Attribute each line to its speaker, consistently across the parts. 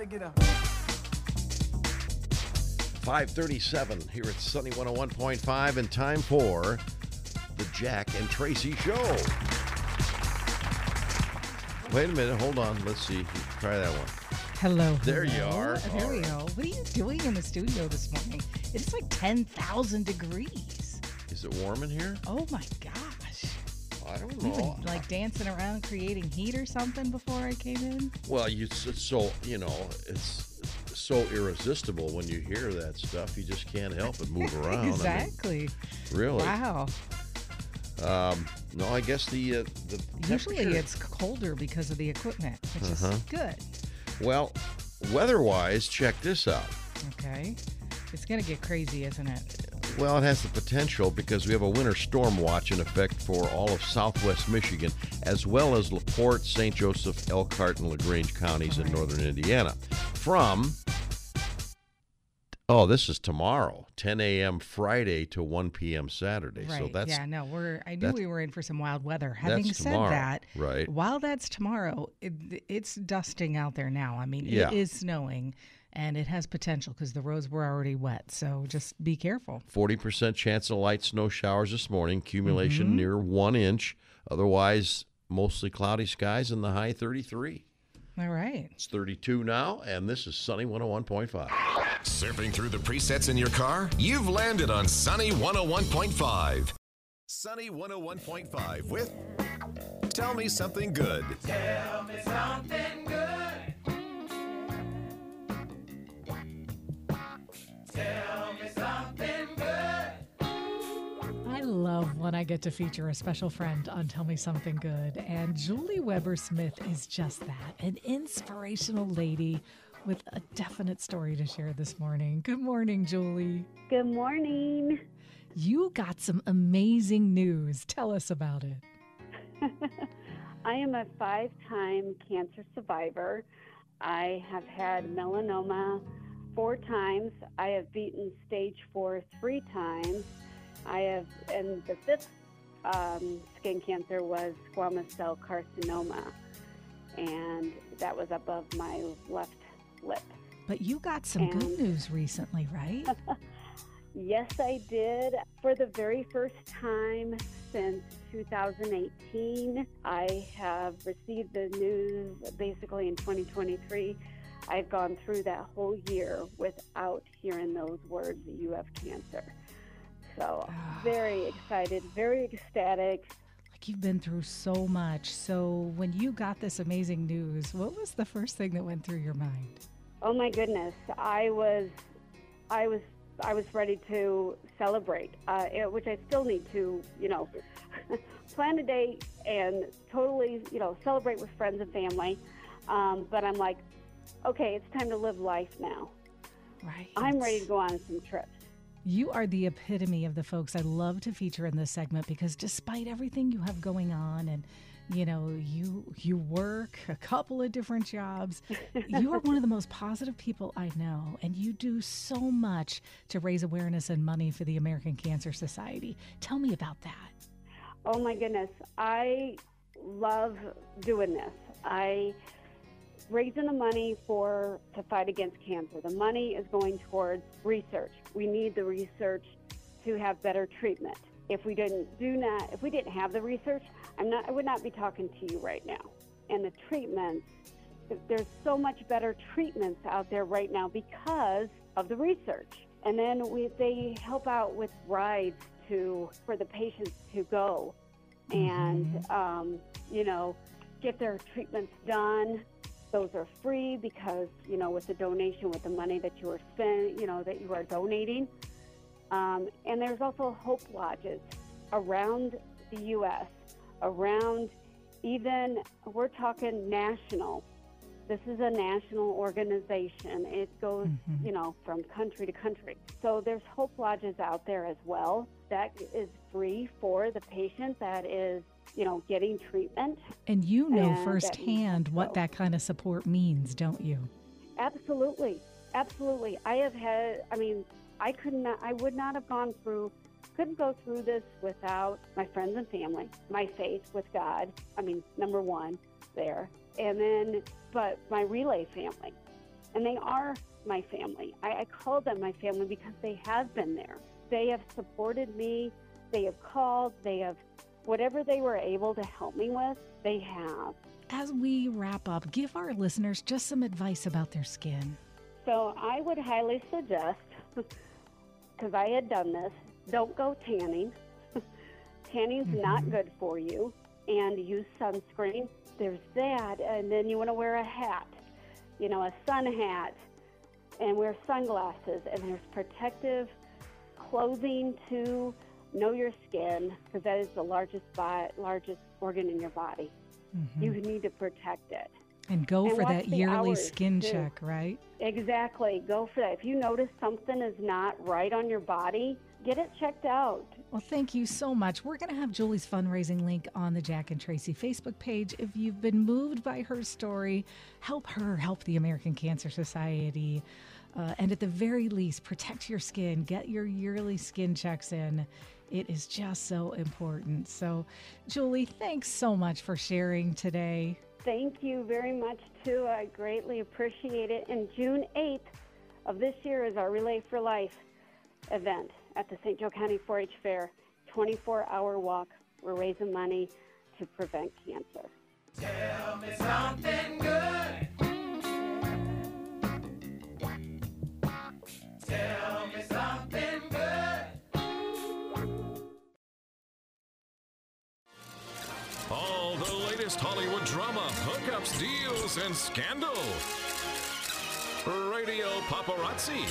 Speaker 1: Everybody get up.
Speaker 2: 537 here at Sunny 101.5 and time for the Jack and Traci Show. Wait a minute, hold on. Let's see. Try that one.
Speaker 3: Hello.
Speaker 2: There you are.
Speaker 3: There
Speaker 2: All
Speaker 3: we
Speaker 2: right.
Speaker 3: go. What are you doing in the studio this morning? It's like 10,000 degrees.
Speaker 2: Is it warm in here?
Speaker 3: Oh my gosh.
Speaker 2: Don't know.
Speaker 3: like dancing around creating heat or something before I came in?
Speaker 2: Well, you, so, you know, it's so irresistible when you hear that stuff. You just can't help but move around. I mean,
Speaker 3: exactly.
Speaker 2: really?
Speaker 3: Wow.
Speaker 2: Um, no, I guess the uh, the
Speaker 3: Usually it's colder because of the equipment, which
Speaker 2: Uh-huh.
Speaker 3: is good.
Speaker 2: well, weather-wise. Check this out.
Speaker 3: Okay. It's going to get crazy, isn't it?
Speaker 2: Well, it has the potential because we have a winter storm watch in effect for all of southwest Michigan, as well as LaPorte, St. Joseph, Elkhart, and LaGrange counties in northern Indiana. From, oh, this is tomorrow, 10 a.m. Friday to 1 p.m. Saturday.
Speaker 3: Right.
Speaker 2: So that's
Speaker 3: yeah, no, we're I knew we were in for some wild weather. Having said
Speaker 2: tomorrow,
Speaker 3: that,
Speaker 2: right?
Speaker 3: while that's tomorrow, it, it's dusting out there now. I mean,
Speaker 2: Yeah.
Speaker 3: it is snowing and it has potential because the roads were already wet. So just be careful.
Speaker 2: 40% chance of light snow showers this morning, accumulation
Speaker 3: Mm-hmm.
Speaker 2: near one inch. Otherwise, mostly cloudy skies in the high 33.
Speaker 3: All right.
Speaker 2: It's 32 now, and this is Sunny 101.5.
Speaker 4: Surfing through the presets in your car? You've landed on Sunny 101.5. Sunny 101.5 with Tell Me Something Good.
Speaker 5: I love when I get to feature a special friend on Tell Me Something Good. And Julie Weber Smith is just that an inspirational lady with a definite story to share this morning. Good morning, Julie.
Speaker 6: Good morning.
Speaker 5: You got some amazing news. Tell us about it.
Speaker 6: I am a five time cancer survivor. I have had melanoma four times. I have beaten stage four three times. I have, and the fifth um, skin cancer was squamous cell carcinoma, and that was above my left lip.
Speaker 5: But you got some good news recently, right?
Speaker 6: Yes, I did. For the very first time since 2018, I have received the news basically in 2023. I've gone through that whole year without hearing those words, that you have cancer. So, very excited, very ecstatic.
Speaker 5: Like you've been through so much. So when you got this amazing news, what was the first thing that went through your mind?
Speaker 6: Oh my goodness, I was, I was, I was ready to celebrate, uh, eh, which I still need to, you know, plan a date and totally, you know, celebrate with friends and family. Um, but I'm like, okay, it's time to live life now.
Speaker 5: Right.
Speaker 6: I'm ready to go on some trips.
Speaker 5: You are the epitome of the folks I love to feature in this segment because despite everything you have going on and you know you you work a couple of different jobs you are one of the most positive people I know and you do so much to raise awareness and money for the American Cancer Society. Tell me about that.
Speaker 6: Oh my goodness, I love doing this. I raising the money for to fight against cancer. The money is going towards research. We need the research to have better treatment. If we didn't do not, if we didn't have the research, I'm not. I would not be talking to you right now. And the treatments, there's so much better treatments out there right now because of the research. And then we, they help out with rides to for the patients to go and um, you know get their treatments done. Those are free because you know with the donation, with the money that you are spend, you know that you are donating. Um, and there's also hope lodges around the U.S. Around even we're talking national. This is a national organization. It goes, mm-hmm. you know, from country to country. So there's hope lodges out there as well. That is free for the patient that is, you know, getting treatment.
Speaker 5: And you know
Speaker 6: And that
Speaker 5: firsthand what
Speaker 6: so.
Speaker 5: that kind of support means, don't you?
Speaker 6: Absolutely, absolutely. I have had. I mean, I could not. I would not have gone through. Couldn't go through this without my friends and family, my faith with God. I mean, number one there, and then, but my relay family. And they are my family. I, I call them my family because they have been there. They have supported me. They have called. They have whatever they were able to help me with, they have.
Speaker 5: As we wrap up, give our listeners just some advice about their skin.
Speaker 6: So I would highly suggest, because I had done this, don't go tanning. Tanning's mm-hmm. not good for you. And use sunscreen. There's that. And then you want to wear a hat, you know, a sun hat, and wear sunglasses. And there's protective clothing to know your skin because that is the largest largest organ in your body. Mm-hmm. You need to protect it.
Speaker 5: And go and for that yearly skin too. check, right?
Speaker 6: Exactly. Go for that. If you notice something is not right on your body, get it checked out.
Speaker 5: Well, thank you so much. We're going to have Julie's fundraising link on the Jack and Traci Facebook page. If you've been moved by her story, help her help the American Cancer Society. Uh, and at the very least, protect your skin. Get your yearly skin checks in. It is just so important. So, Julie, thanks so much for sharing today.
Speaker 6: Thank you very much, too. I greatly appreciate it. And June 8th of this year is our Relay for Life event at the St. Joe County 4 H Fair. 24 hour walk. We're raising money to prevent cancer. Tell me something good. Tell me something good.
Speaker 4: All the latest Hollywood drama, hookups, deals, and scandal. Radio Paparazzi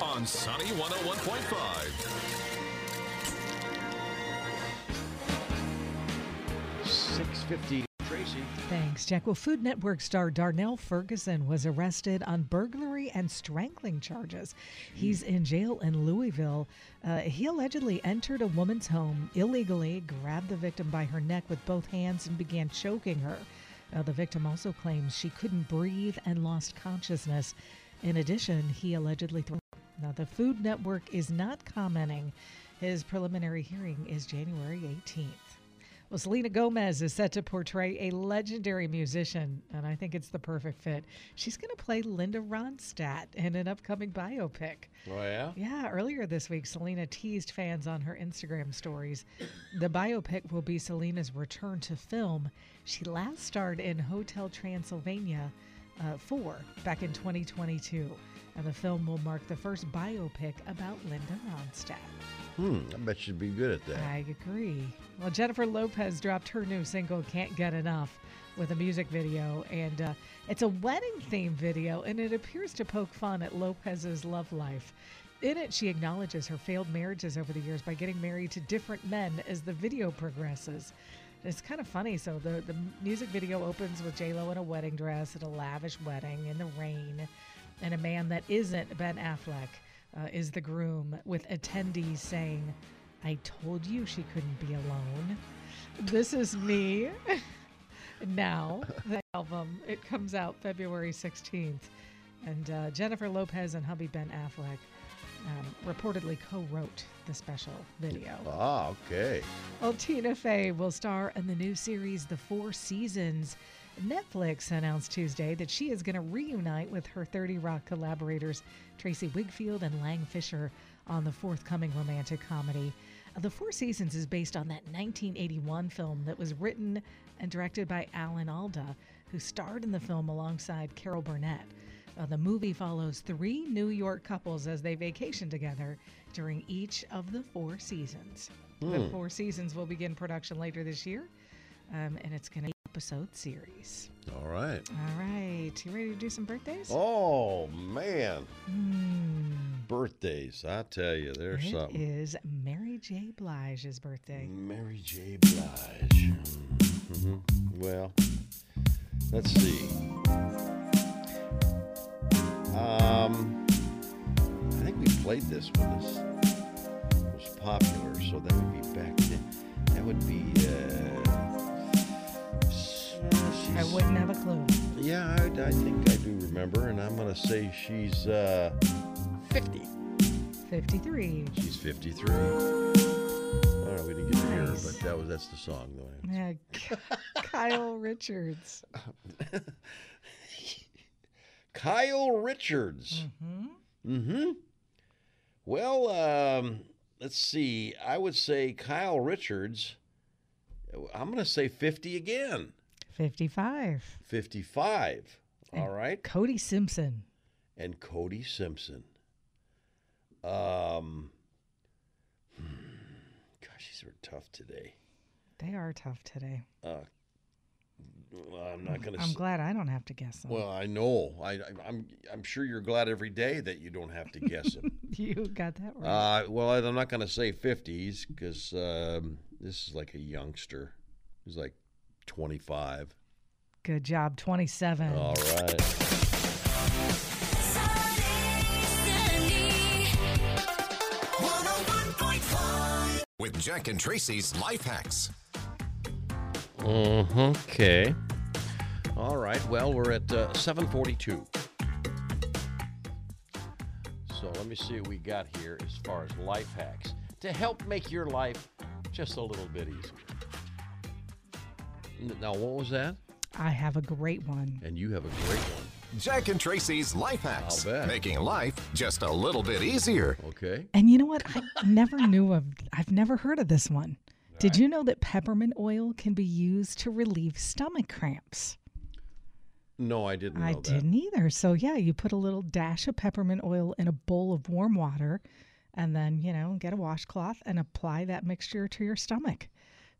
Speaker 4: on Sunny 101.5.
Speaker 2: 650 Traci.
Speaker 5: Thanks, Jack. Well, Food Network star Darnell Ferguson was arrested on burglary and strangling charges. He's in jail in Louisville. Uh, he allegedly entered a woman's home illegally, grabbed the victim by her neck with both hands, and began choking her. Uh, the victim also claims she couldn't breathe and lost consciousness. In addition, he allegedly threw. Now, the Food Network is not commenting. His preliminary hearing is January 18th. Well, Selena Gomez is set to portray a legendary musician, and I think it's the perfect fit. She's going to play Linda Ronstadt in an upcoming biopic.
Speaker 2: Oh, yeah?
Speaker 5: Yeah. Earlier this week, Selena teased fans on her Instagram stories. The biopic will be Selena's return to film. She last starred in Hotel Transylvania uh, 4 back in 2022, and the film will mark the first biopic about Linda Ronstadt.
Speaker 2: Hmm, I bet she'd be good at that.
Speaker 5: I agree. Well, Jennifer Lopez dropped her new single, Can't Get Enough, with a music video, and uh, it's a wedding themed video, and it appears to poke fun at Lopez's love life. In it, she acknowledges her failed marriages over the years by getting married to different men as the video progresses. It's kind of funny. So the, the music video opens with J Lo in a wedding dress at a lavish wedding in the rain, and a man that isn't Ben Affleck uh, is the groom, with attendees saying, I told you she couldn't be alone. This is me. now, the album, it comes out February 16th. And uh, Jennifer Lopez and hubby Ben Affleck um, reportedly co wrote the special video.
Speaker 2: Ah, okay.
Speaker 5: Well, Tina Fey will star in the new series, The Four Seasons. Netflix announced Tuesday that she is going to reunite with her 30 Rock collaborators, Tracey Wigfield and Lang Fisher, on the forthcoming romantic comedy. Uh, the Four Seasons is based on that 1981 film that was written and directed by Alan Alda, who starred in the film alongside Carol Burnett. Uh, the movie follows three New York couples as they vacation together during each of the four seasons. Hmm. The Four Seasons will begin production later this year, um, and it's going to episode series.
Speaker 2: All right.
Speaker 5: All right. You ready to do some birthdays?
Speaker 2: Oh, man. Mm. Birthdays. I tell you, there's
Speaker 5: it
Speaker 2: something.
Speaker 5: It is Mary J. Blige's birthday.
Speaker 2: Mary J. Blige. Mm-hmm. Well, let's see. Um, I think we played this when this was popular, so that would be back then. That would be. Uh,
Speaker 5: I wouldn't have a clue.
Speaker 2: Yeah, I, I think I do remember, and I'm going to say she's uh, 50.
Speaker 5: 53.
Speaker 2: She's 53. All right, we didn't get to hear her, but that was that's the song, though.
Speaker 5: Yeah, Kyle Richards.
Speaker 2: Kyle Richards.
Speaker 5: Mm-hmm.
Speaker 2: Mm-hmm. Well, um, let's see. I would say Kyle Richards. I'm going to say 50 again.
Speaker 5: 55.
Speaker 2: 55. All right.
Speaker 5: Cody Simpson.
Speaker 2: And Cody Simpson. Um, hmm, gosh, these are tough today.
Speaker 5: They are tough today.
Speaker 2: Uh, well, I'm not going to.
Speaker 5: I'm glad I don't have to guess them.
Speaker 2: Well, I know. I, I, I'm. I'm sure you're glad every day that you don't have to guess them.
Speaker 5: you got that right.
Speaker 2: Uh, well, I'm not going to say 50s because um, this is like a youngster. He's like 25.
Speaker 5: Good job. 27.
Speaker 2: All right.
Speaker 4: With Jack and Traci's Life Hacks.
Speaker 2: Mm-hmm. Okay. All right. Well, we're at uh, 742. So let me see what we got here as far as life hacks to help make your life just a little bit easier. N- Now, what was that?
Speaker 5: I have a great one.
Speaker 2: And you have a great one.
Speaker 4: Jack and Traci's Life Hacks.
Speaker 2: I'll bet.
Speaker 4: Making life just a little bit easier.
Speaker 2: Okay.
Speaker 5: And you know what? I never knew of, I've never heard of this one. Did you know that peppermint oil can be used to relieve stomach cramps?
Speaker 2: No, I didn't know
Speaker 5: I
Speaker 2: that.
Speaker 5: didn't either. So, yeah, you put a little dash of peppermint oil in a bowl of warm water and then, you know, get a washcloth and apply that mixture to your stomach.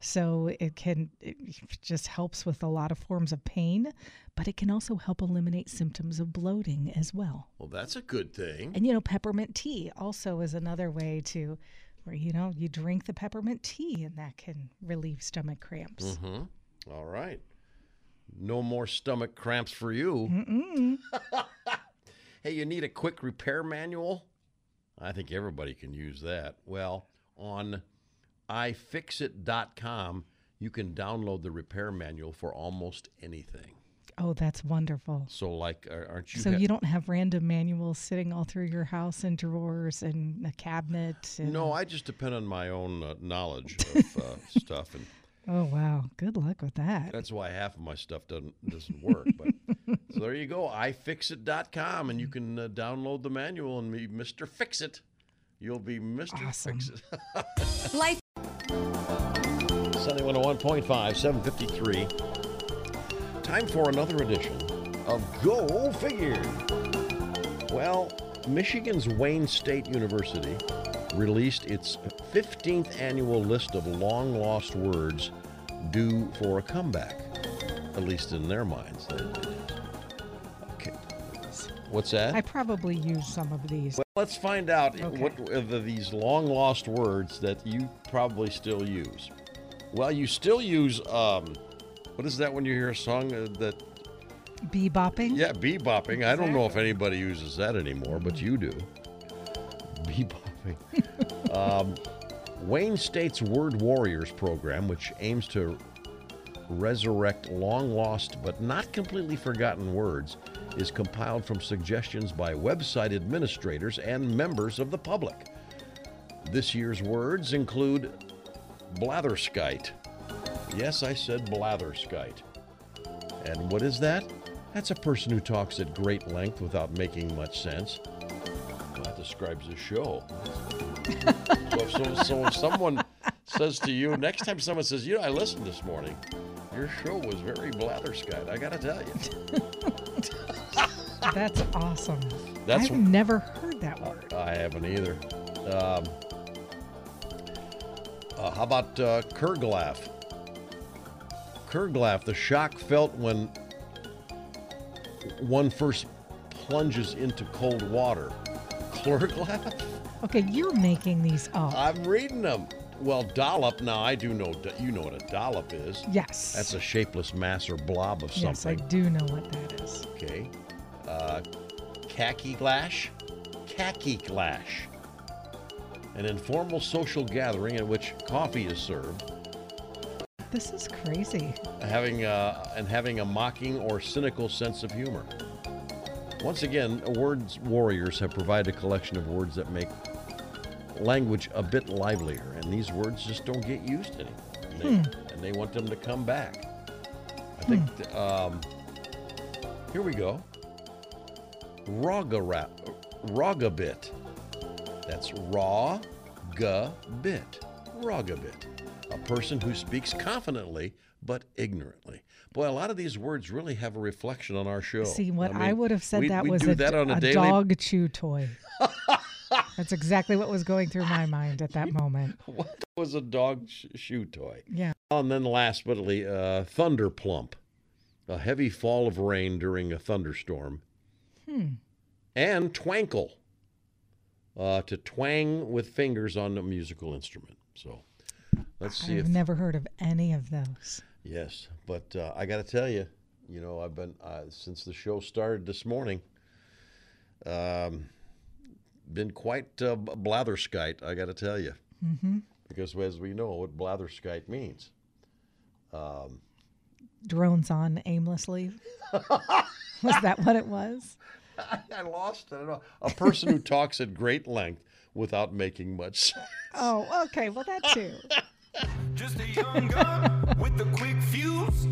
Speaker 5: So, it can, it just helps with a lot of forms of pain, but it can also help eliminate symptoms of bloating as well.
Speaker 2: Well, that's a good thing.
Speaker 5: And, you know, peppermint tea also is another way to, where, you know, you drink the peppermint tea and that can relieve stomach cramps.
Speaker 2: Mm-hmm. All right. No more stomach cramps for you. Hey, you need a quick repair manual? I think everybody can use that. Well, on ifixit.com, you can download the repair manual for almost anything.
Speaker 5: Oh, that's wonderful.
Speaker 2: So, like, are- aren't you?
Speaker 5: So
Speaker 2: ha-
Speaker 5: you don't have random manuals sitting all through your house in drawers and a cabinet. And,
Speaker 2: No, I just depend on my own uh, knowledge of uh, stuff, and
Speaker 5: Oh wow! Good luck with that.
Speaker 2: that's why half of my stuff doesn't doesn't work. But so there you go, ifixit.com, and you can uh, download the manual and be Mr. Fix It. You'll be Mr.
Speaker 5: Awesome.
Speaker 2: Fix It.
Speaker 1: Life
Speaker 2: Sunny 101.5, 753. Time for another edition of Go Figure. Well, Michigan's Wayne State University released its 15th annual list of long lost words due for a comeback, at least in their minds. Okay. What's that?
Speaker 5: I probably use some of these.
Speaker 2: Well, let's find out
Speaker 5: Okay.
Speaker 2: what are these long lost words that you probably still use. Well, you still use um, what is that when you hear a song uh, that
Speaker 5: Bebopping.
Speaker 2: yeah, bebopping. I don't know if anybody uses that anymore, but you do. Bebopping. um, Wayne State's Word Warriors program, which aims to resurrect long lost but not completely forgotten words, is compiled from suggestions by website administrators and members of the public. This year's words include blatherskite. Yes, I said blatherskite. And what is that? That's a person who talks at great length without making much sense. Well, that describes the show. so, if, so, so if someone says to you, next time someone says, you know, I listened this morning, your show was very blatherskite. I got to tell you.
Speaker 5: That's awesome.
Speaker 2: That's-
Speaker 5: I've never heard that word.
Speaker 2: I haven't either. Um, uh, how about uh, Curglaff? Curglaff, the shock felt when one first plunges into cold water. Curglaff?
Speaker 5: Okay, you're making these up.
Speaker 2: I'm reading them. Well, dollop. Now I do know. You know what a dollop is.
Speaker 5: yes.
Speaker 2: That's a shapeless mass or blob of something.
Speaker 5: yes, I do know what that is.
Speaker 2: Okay. Uh, khaki glash. Khaki glash. An informal social gathering in which coffee is served,
Speaker 5: This is crazy.
Speaker 2: having uh, and having a mocking or cynical sense of humor. Once again, Words Warriors have provided a collection of words that make language a bit livelier, and these words just don't get used anymore. And they, and they want them to come back. I think. th- Um, here we go. Rogabit. That's raw, bit. Rogabit. A person who speaks confidently but ignorantly. Boy, a lot of these words really have a reflection on our show.
Speaker 5: See, what I,
Speaker 2: mean,
Speaker 5: would have said
Speaker 2: we-
Speaker 5: that
Speaker 2: we
Speaker 5: was a,
Speaker 2: that a,
Speaker 5: a dog chew toy. That's exactly what was going through my mind at that moment.
Speaker 2: What was a dog sh- shoe toy?
Speaker 5: Yeah.
Speaker 2: And then last but not least, uh, thunder plump, a heavy fall of rain during a thunderstorm.
Speaker 5: Hmm.
Speaker 2: And twankle, uh, to twang with fingers on a musical instrument. So let's see
Speaker 5: I've
Speaker 2: if
Speaker 5: never heard of any of those.
Speaker 2: yes, but uh, I got to tell you, you know, I've been uh, since the show started this morning. Um, been quite uh, blatherskite, I got to tell you,
Speaker 5: mm-hmm.
Speaker 2: because as we know what blatherskite means.
Speaker 5: Drones on aimlessly. was that what it was?
Speaker 2: I lost. I don't know. A person who talks at great length without making much sense.
Speaker 5: Oh, okay. Well, that too.
Speaker 1: Just a young gun with a quick fuse.